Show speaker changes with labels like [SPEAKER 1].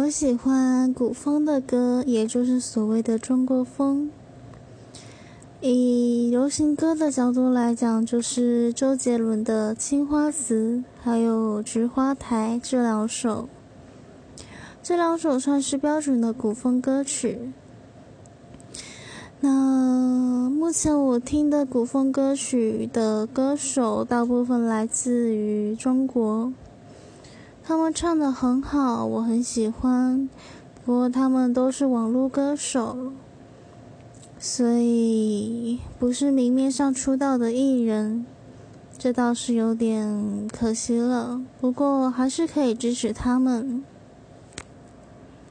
[SPEAKER 1] 我喜欢古风的歌，也就是所谓的中国风。以流行歌的角度来讲，就是周杰伦的《青花瓷》还有《菊花台》这两首。这两首算是标准的古风歌曲。那目前我听的古风歌曲的歌手，大部分来自于中国。他们唱的很好，我很喜欢。不过他们都是网络歌手，所以不是明面上出道的艺人，这倒是有点可惜了。不过还是可以支持他们。